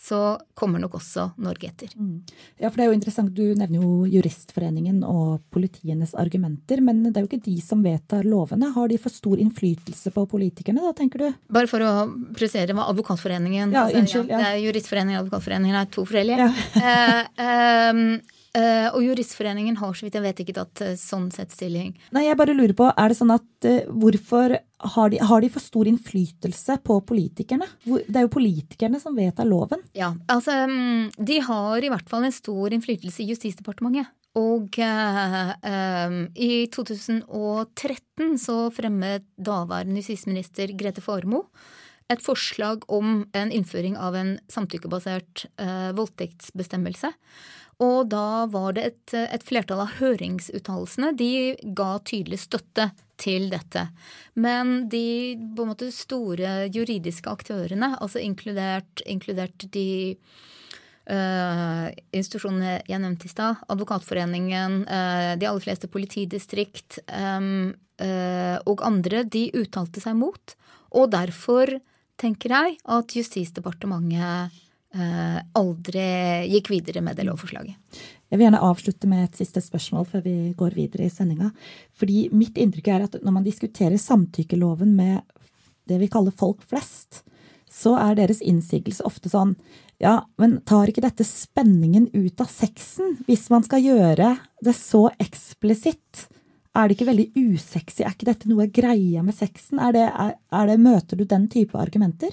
så kommer nok også Norge etter. Mm. Ja, for det er jo interessant. Du nevner jo Juristforeningen og politienes argumenter, men det er jo ikke de som vedtar lovene. Har de for stor innflytelse på politikerne, da, tenker du? Bare for å presisere hva Advokatforeningen ja, altså, unnskyld, ja. ja. Juristforeningen og Advokatforeningen er to forskjellige. Ja. eh, um, Uh, og Juristforeningen har så vidt jeg vet ikke tatt uh, sånn sett stilling. Nei, jeg bare lurer på, er det sånn at uh, hvorfor har de, har de, for stor innflytelse på politikerne? Hvor, det er jo politikerne som vedtar loven. Ja, altså um, de har i hvert fall en stor innflytelse i Justisdepartementet. Og um, i 2013 så fremmet daværende justisminister Grete Farmo et forslag om en innføring av en samtykkebasert voldtektsbestemmelse. Og da var det et, et flertall av høringsuttalelsene de ga tydelig støtte til dette. Men de på en måte store juridiske aktørene, altså inkludert, inkludert de uh, institusjonene jeg nevnte i stad, Advokatforeningen, uh, de aller fleste politidistrikt um, uh, og andre, de uttalte seg mot. Og derfor tenker jeg at Justisdepartementet aldri gikk videre med det lovforslaget. Jeg vil gjerne avslutte med et siste spørsmål før vi går videre i sendinga. Fordi mitt inntrykk er at når man diskuterer samtykkeloven med det vi kaller folk flest, så er deres innsigelse ofte sånn ja, men tar ikke dette spenningen ut av sexen hvis man skal gjøre det så eksplisitt? Er det ikke veldig usexy? Er ikke dette noe greia med sexen? Er det, er, er det, møter du den type argumenter?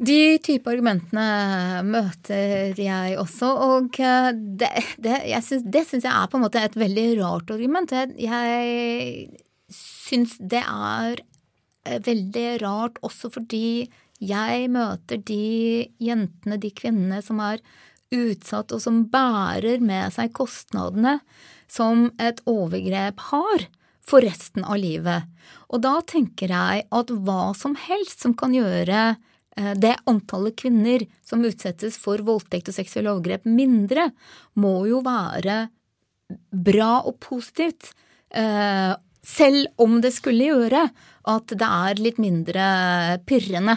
De type argumentene møter jeg også, og eh, det, det, syns jeg er på en måte et veldig rart argument. Jeg, syns det er eh, veldig rart også fordi jeg møter de jentene, de kvinnene som er utsatt, og som bærer med seg kostnadene som et overgrep har for resten av livet. Og da tenker jeg at hva som helst som kan gjøre det antallet kvinner som utsettes for voldtekt og seksuelle overgrep mindre, må jo være bra og positivt. Eh, selv om det skulle gjøre at det er litt mindre pirrende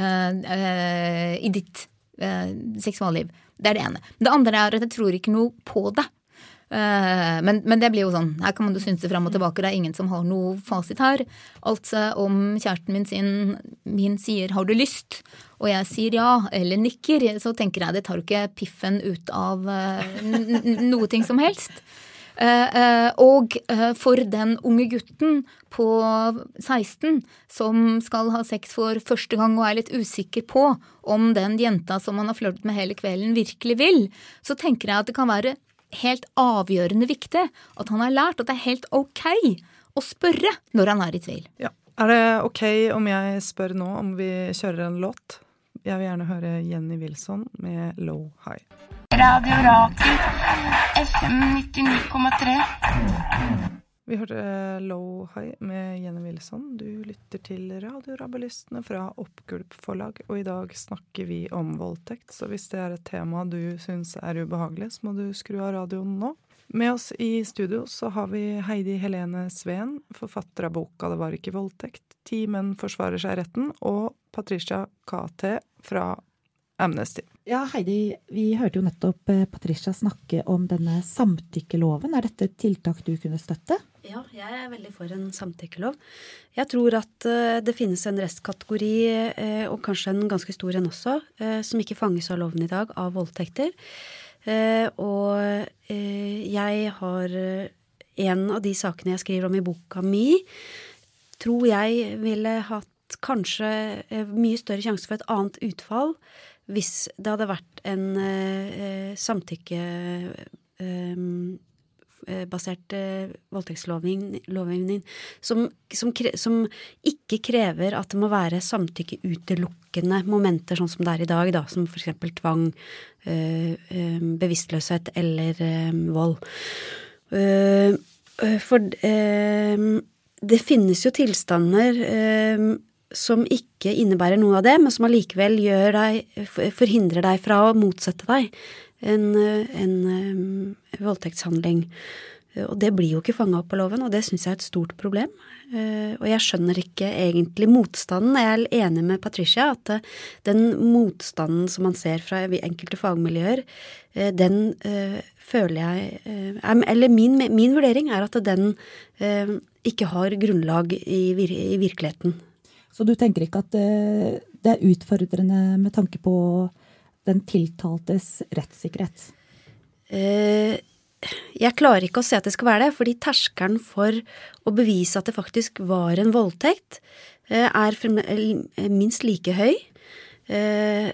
uh, i ditt seksualliv. Det er det ene. Det andre er at jeg tror ikke noe på det. Uh, men, men, det blir jo sånn, her kan man jo synse fram og tilbake, det er ingen som har noe fasit her. Altså om kjæresten min sin, min sier 'har du lyst', og jeg sier ja eller nikker, så tenker jeg det tar ikke piffen ut av noe ting som helst. Eh, eh, og eh, for den unge gutten på 16 som skal ha sex for første gang og er litt usikker på om den jenta som han har flørtet med hele kvelden, virkelig vil, så tenker jeg at det kan være helt avgjørende viktig at han har lært at det er helt ok å spørre når han er i tvil. Ja. Er det ok om jeg spør nå om vi kjører en låt? Jeg vil gjerne høre Jenny Wilson med Low High. Radio Rakel, FM 99,3. Vi hørte eh, Low High med Jenny Wilson. Du lytter til Radiorabelistene fra Oppgulp forlag, og i dag snakker vi om voldtekt. Så hvis det er et tema du syns er ubehagelig, så må du skru av radioen nå. Med oss i studio så har vi Heidi Helene Sveen, forfatter av boka 'Det var ikke voldtekt', 'Ti menn forsvarer seg retten', og Patricia KT fra Amnesty. Ja, Heidi, vi hørte jo nettopp eh, Patricia snakke om denne samtykkeloven. Er dette et tiltak du kunne støtte? Ja, jeg er veldig for en samtykkelov. Jeg tror at eh, det finnes en restkategori, eh, og kanskje en ganske stor en også, som ikke fanges av loven i dag, av voldtekter. Og jeg har En av de sakene jeg skriver om i boka mi, tror jeg ville hatt kanskje mye større sjanse for et annet utfall hvis det hadde vært en uh, samtykkebasert uh, uh, voldtektslovgivning som, som, som, ikke krever at det må være samtykkeutelukkende momenter, sånn som det er i dag, da, som f.eks. tvang, bevisstløshet eller vold. for det finnes jo tilstander som ikke innebærer noe av det, men som allikevel deg, forhindrer deg fra å motsette deg en, en, voldtektshandling. Og det blir jo ikke fanga opp av loven, og det syns jeg er et stort problem. Eh, og jeg skjønner ikke egentlig motstanden. Jeg er enig med Patricia at eh, den motstanden som man ser fra enkelte fagmiljøer, eh, den føler jeg Eller min, min vurdering er at den ikke har grunnlag i, i virkeligheten. Så du tenker ikke at det er utfordrende med tanke på den tiltaltes rettssikkerhet? Eh, jeg klarer ikke å se at det skal være det, fordi terskelen for å bevise at det faktisk var en voldtekt, eh, er minst like høy. Eh,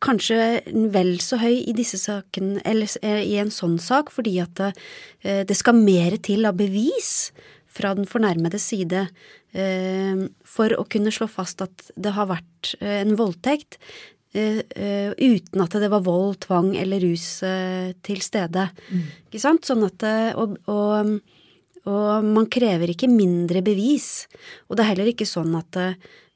kanskje vel så høy i eller i en sånn sak, fordi at det, skal mer til av bevis fra den fornærmedes side for å kunne slå fast at det har vært en voldtekt, uten at det var vold, tvang eller rus til stede. Mm. Ikke sant? Sånn at og, og, og, man krever ikke mindre bevis. Og det er heller ikke sånn at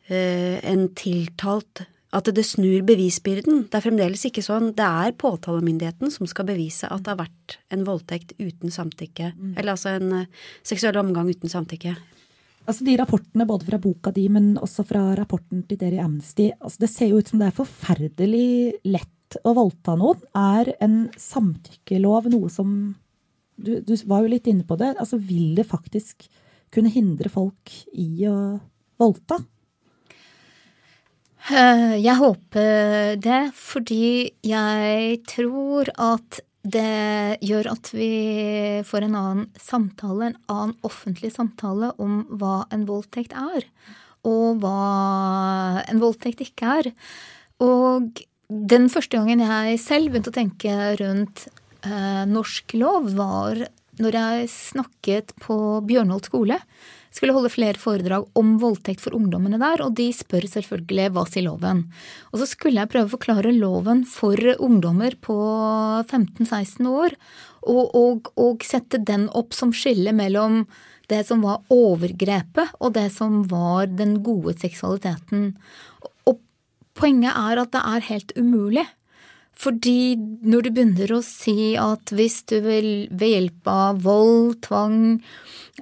en tiltalt at det snur bevisbyrden. Det er fremdeles ikke sånn. Det er påtalemyndigheten som skal bevise at det har vært en voldtekt uten samtykke. Mm. Eller altså en seksuell omgang uten samtykke. Altså De rapportene både fra boka di, men også fra rapporten til dere i Amnesty, altså det ser jo ut som det er forferdelig lett å voldta noen. Er en samtykkelov noe som du, du var jo litt inne på det. altså Vil det faktisk kunne hindre folk i å voldta? Eh, jeg håper det, fordi jeg tror at det gjør at vi får en annen samtale, en annen offentlig samtale om hva en voldtekt er, og hva en voldtekt ikke er. Og den første gangen jeg selv begynte å tenke rundt eh, norsk lov, var når jeg snakket på Bjørnholt skole. Skulle holde flere foredrag om voldtekt for ungdommene der, og de spør selvfølgelig hva sier loven. Og så skulle jeg prøve å forklare loven for ungdommer på 15-16 år, og, og, og sette den opp som skille mellom det som var overgrepet, og det som var den gode seksualiteten. Og poenget er at det er helt umulig. Fordi når du begynner å si at hvis du vil ved hjelp av vold, tvang,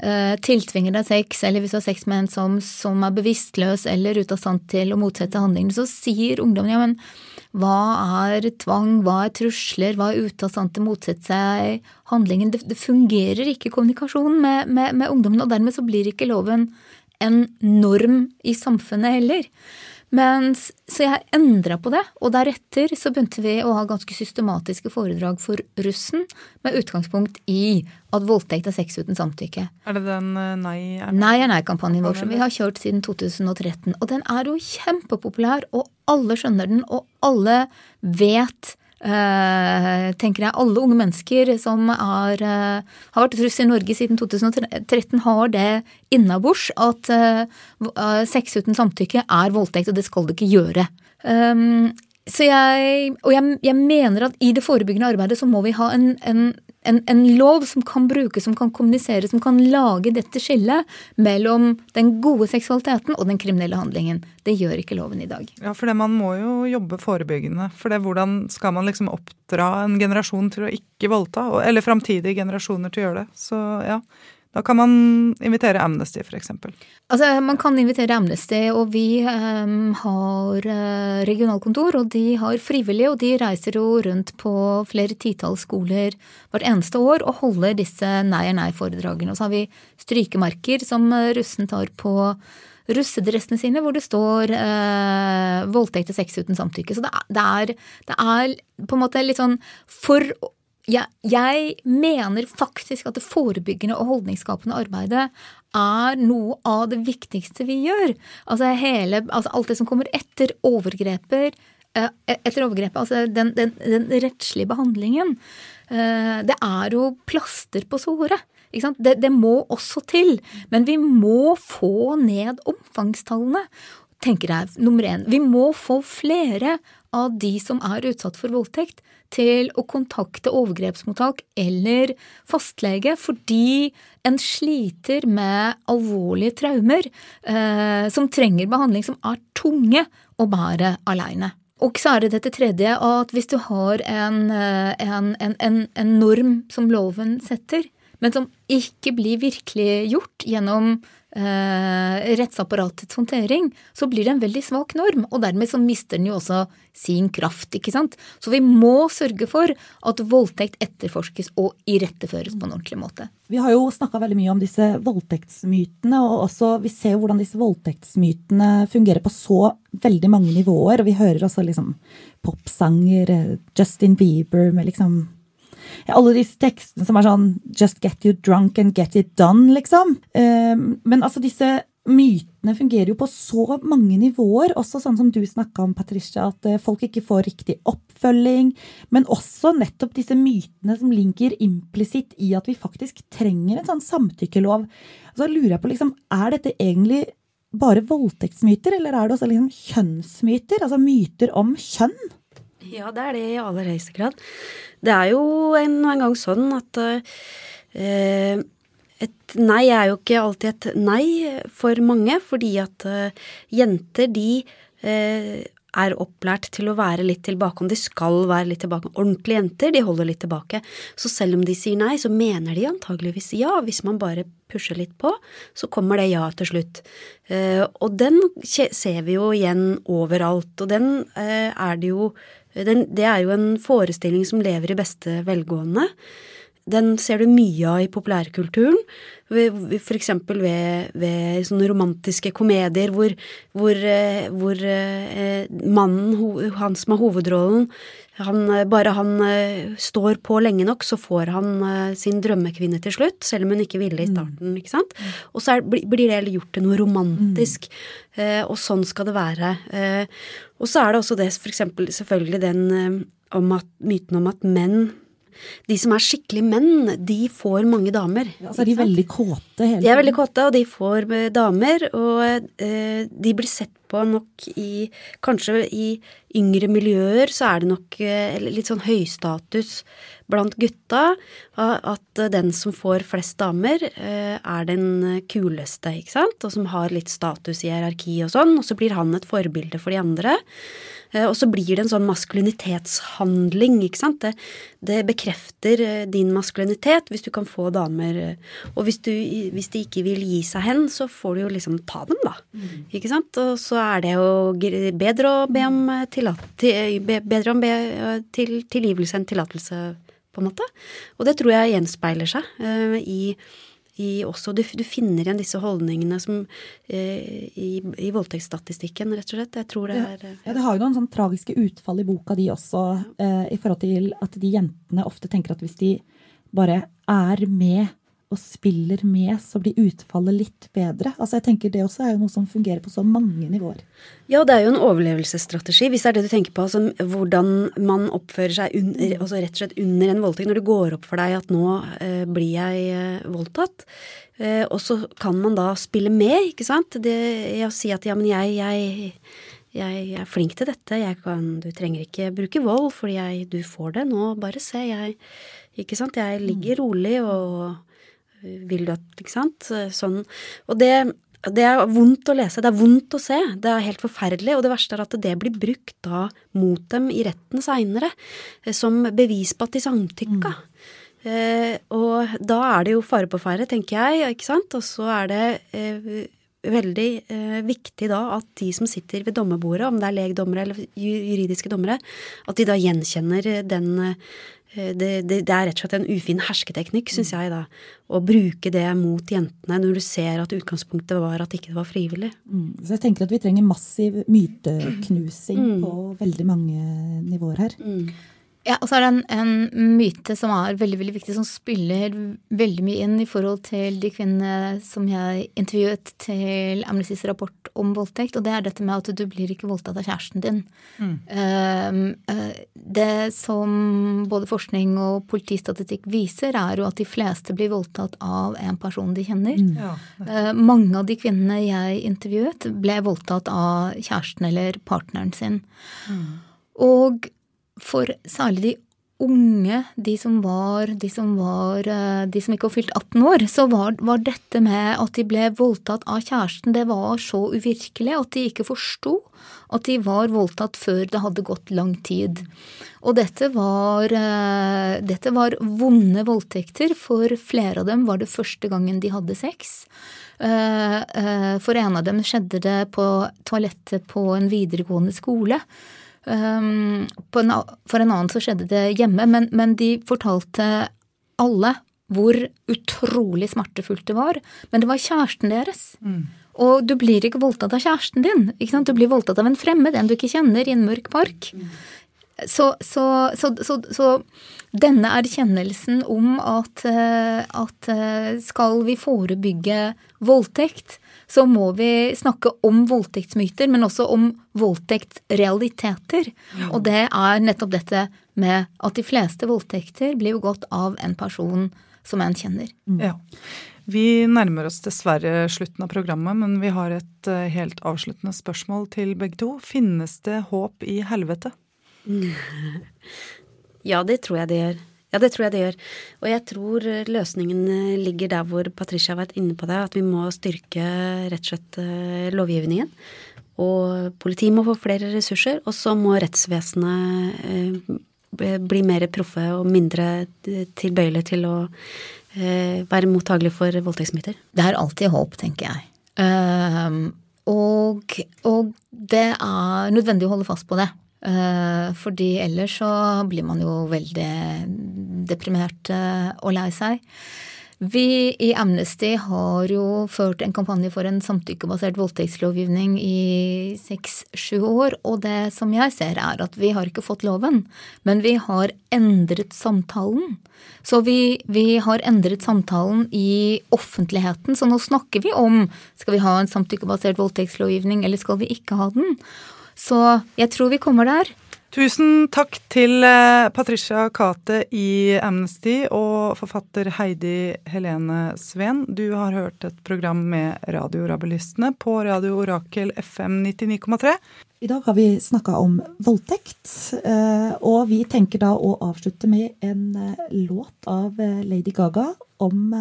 eh, tiltvinger deg sex, eller hvis du har sex med en som, som er bevisstløs eller ute av stand til å motsette handlingen, så sier ungdommen ja, men hva er tvang, hva er trusler, hva er ute av stand til å motsette seg handlingen? Det, det fungerer ikke kommunikasjon med, med, med ungdommen, og dermed så blir ikke loven en norm i samfunnet heller. Men, så jeg endra på det, og deretter så begynte vi å ha ganske systematiske foredrag for russen med utgangspunkt i at voldtekt er sex uten samtykke. Er det den uh, Nei er Nei er nei-kampanjen vår som vi har kjørt siden 2013. Og den er jo kjempepopulær, og alle skjønner den, og alle vet tenker jeg Alle unge mennesker som er, uh, har vært russ i Norge siden 2013, har det innabords at uh, sex uten samtykke er voldtekt, og det skal du ikke gjøre. Um, så jeg, og jeg, jeg, mener at i det forebyggende arbeidet så må vi ha en, en en, en, lov som kan brukes, som kan kommunisere, som kan lage dette skillet mellom den gode seksualiteten og den kriminelle handlingen. Det gjør ikke loven i dag. Ja, for det, man må jo jobbe forebyggende. For det, hvordan skal man liksom oppdra en generasjon til å ikke voldta? Eller framtidige generasjoner til å gjøre det. Så ja, da kan man invitere Amnesty, f.eks. Altså, man kan invitere Amnesty, og vi um, har uh, regionalkontor, og de har frivillige, og de reiser jo rundt på flere titalls skoler hvert eneste år og holder disse nei er nei-foredragene. Og så har vi strykemerker som uh, russen tar på russedressene sine, hvor det står uh, 'voldtekt og sex uten samtykke'. Så det er, det er, det er på en måte litt sånn for jeg, jeg, mener faktisk at det forebyggende og holdningsskapende arbeidet er noe av det viktigste vi gjør. Altså, hele, altså alt det som kommer etter overgreper, eh, etter overgrepet, altså den, den, den rettslige behandlingen. Eh, det er jo plaster på såret. Det, det må også til. Men vi må få ned omfangstallene tenker jeg, nummer én. Vi må få flere av de som er utsatt for voldtekt, til å kontakte overgrepsmottak eller fastlege fordi en sliter med alvorlige traumer eh, som trenger behandling som er tunge å bære aleine. Og så er det dette tredje at hvis du har en, eh, en, en, en norm som loven setter, men som ikke blir virkeliggjort gjennom eh, rettsapparatets håndtering, så blir det en veldig svak norm. Og dermed så mister den jo også sin kraft, ikke sant. Så vi må sørge for at voldtekt etterforskes og iretteføres på en ordentlig måte. Vi har jo snakka veldig mye om disse voldtektsmytene, og også vi ser jo hvordan disse voldtektsmytene fungerer på så veldig mange nivåer. Og vi hører også liksom popsanger, eh, Justin Bieber med liksom alle disse tekstene som er sånn Just get you drunk and get it done, liksom. Ehm, men altså, disse mytene fungerer jo på så mange nivåer. Også sånn som du snakka om, Patricia, at eh, folk ikke får riktig oppfølging. Men også nettopp disse mytene som ligger implisitt i at vi faktisk trenger en sånn samtykkelov. Så lurer jeg på, liksom, er dette egentlig bare voldtektsmyter, eller er det også liksom kjønnsmyter? Altså myter om kjønn? Ja, det er det i aller høyeste grad. Det er jo en, en gang sånn at uh, et nei er jo ikke alltid et nei for mange, fordi at uh, jenter de uh, er opplært til å være litt tilbake. Om de skal være litt tilbake. Ordentlige jenter, de holder litt tilbake. Så selv om de sier nei, så mener de antageligvis ja. Hvis man bare pusher litt på, så kommer det ja til slutt. Uh, og den ser vi jo igjen overalt. Og den er det jo den, det er jo en forestilling som lever i beste velgående. den ser du mye av i populærkulturen. F.eks. ved, ved sånne romantiske komedier hvor, hvor, eh, hvor eh, mannen, han som har hovedrollen, han, bare han står på lenge nok, så får han sin drømmekvinne til slutt, selv om hun ikke ville i mm. starten. ikke sant? Og så er, blir det gjort til noe romantisk, mm. og sånn skal det være. Og så er det også det, for eksempel, selvfølgelig den om at, myten om at menn de som er skikkelig menn, de får mange damer. Ja, altså de er veldig kåte hele tiden? De er veldig kåte, og de får eh, damer. Og eh, de blir sett på nok i Kanskje i yngre miljøer så er det nok eh, litt sånn høystatus blant gutta at den som får flest damer, eh, er den kuleste, ikke sant, og som har litt status i hierarki og sånn, og så blir han et forbilde for de andre. Eh, og så blir det en sånn maskulinitetshandling, ikke sant. Det, det bekrefter eh, din maskulinitet hvis du kan få damer. Eh, og hvis, du, hvis de ikke vil gi seg hen, så får du jo liksom ta dem, da. Mm. Ikke sant. Og så er det jo bedre å be om, tillat, bedre om be, til, tilgivelse enn tillatelse, på en måte. Og det tror jeg gjenspeiler seg uh, i i også du, du, finner igjen disse holdningene som uh, i, i voldtektsstatistikken, rett og slett. Jeg tror det er uh, Ja, det har jo noen sånn tragiske utfall i boka di også, i forhold til at de jentene ofte tenker at hvis de bare er med og spiller med, så blir utfallet litt bedre. Altså jeg tenker Det også er jo noe som fungerer på så mange nivåer. Ja, det er jo en overlevelsesstrategi, hvis det er det du tenker på. Altså, hvordan man oppfører seg under, altså rett og slett under en voldtekt. Når det går opp for deg at nå eh, blir jeg eh, voldtatt. Eh, og så kan man da spille med, ikke sant. Det, jeg si at ja, men jeg, jeg jeg er flink til dette, kan, du trenger ikke bruke vold fordi jeg, du får det nå, bare se, jeg Ikke sant, jeg ligger mm. rolig og vil du at Ikke sant? Sånn. Og det, det er vondt å lese, det er vondt å se, det er helt forferdelig, og det verste er at det blir brukt da mot dem i retten seinere eh, som bevis på at de samtykka. Mm. Eh, og da er det jo fare på ferde, tenker jeg, ikke sant, og så er det eh, veldig eh, viktig da at de som sitter ved dommerbordet, om det er legdommere eller juridiske dommere, at de da gjenkjenner den Eh, det, det, det, er rett og slett en ufin hersketeknikk, syns jeg, da. Å bruke det mot jentene når du ser at utgangspunktet var at ikke det var frivillig. Mm. Så jeg tenker at vi trenger massiv myteknusing mm. på veldig mange nivåer her. Mm. Ja, og så er det en, en, myte som er veldig veldig viktig, som spiller veldig mye inn i forhold til de kvinnene som jeg intervjuet til Amnestys rapport om voldtekt, og det er dette med at du blir ikke voldtatt av kjæresten din. Mm. Uh, det som både forskning og politistatistikk viser, er jo at de fleste blir voldtatt av en person de kjenner. Mm. Ja. Uh, mange av de kvinnene jeg intervjuet, ble voldtatt av kjæresten eller partneren sin. Mm. Og for særlig de unge, de som var de som, var, eh, de som ikke var fylt 18 år, så var, var, dette med at de ble voldtatt av kjæresten, det var så uvirkelig at de ikke forsto at de var voldtatt før det hadde gått lang tid. Og dette var, eh, dette var vonde voldtekter. For flere av dem var det første gangen de hadde sex. Eh, for en av dem skjedde det på toalettet på en videregående skole. Um, en, for en annen så skjedde det hjemme, men, men, de fortalte alle hvor utrolig smertefullt det var. Men det var kjæresten deres. Mm. Og du blir ikke voldtatt av kjæresten din. Du blir voldtatt av en fremmed, en du ikke kjenner, i en mørk park. Mm. Så, så, så, så, denne erkjennelsen om at, eh, at eh, skal vi forebygge voldtekt, så må vi snakke om voldtektsmyter, men også om voldtektsrealiteter. Ja. Og det er nettopp dette med at de fleste voldtekter blir begått av en person som en kjenner. Mm. Ja. Vi nærmer oss dessverre slutten av programmet, men vi har et eh, helt avsluttende spørsmål til begge to. Finnes det håp i helvete? Ja, det tror jeg det gjør. Ja, det tror jeg det gjør. Og jeg tror løsningen eh, ligger der hvor Patricia har vært inne på det, at vi må styrke rett og slett eh, lovgivningen. Og politiet må få flere ressurser, og så må rettsvesenet eh, bli mer proffe og mindre tilbøyelig til å være mottagelig for voldtektsmyter. Det er alltid håp, tenker jeg. Uh, og, og, det er nødvendig å holde fast på det. Eh, fordi ellers så blir man jo veldig deprimert og lei seg. Vi i Amnesty har jo ført en kampanje for en samtykkebasert voldtektslovgivning i seks-sju år, og det som jeg ser er at vi har ikke fått loven, men vi har endret samtalen. Så vi, vi har endret samtalen i offentligheten, så nå snakker vi om skal vi ha en samtykkebasert voldtektslovgivning eller skal vi ikke ha den. Så jeg tror vi kommer der. Tusen takk til eh, Patricia Kate i Amnesty og forfatter Heidi Helene Sveen. Du har hørt et program med Radiorabulistene på Radio Orakel FM 99,3. I dag har vi snakka om voldtekt, eh, og vi tenker da å avslutte med en eh, låt av Lady Gaga om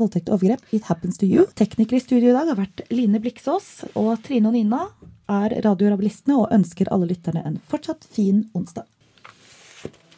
voldtekt og overgrep. It happens to you. Tekniker i studio i dag har vært Line Bliksås og Trine og Nina er Radiorabilistene og ønsker alle lytterne en fortsatt fin onsdag.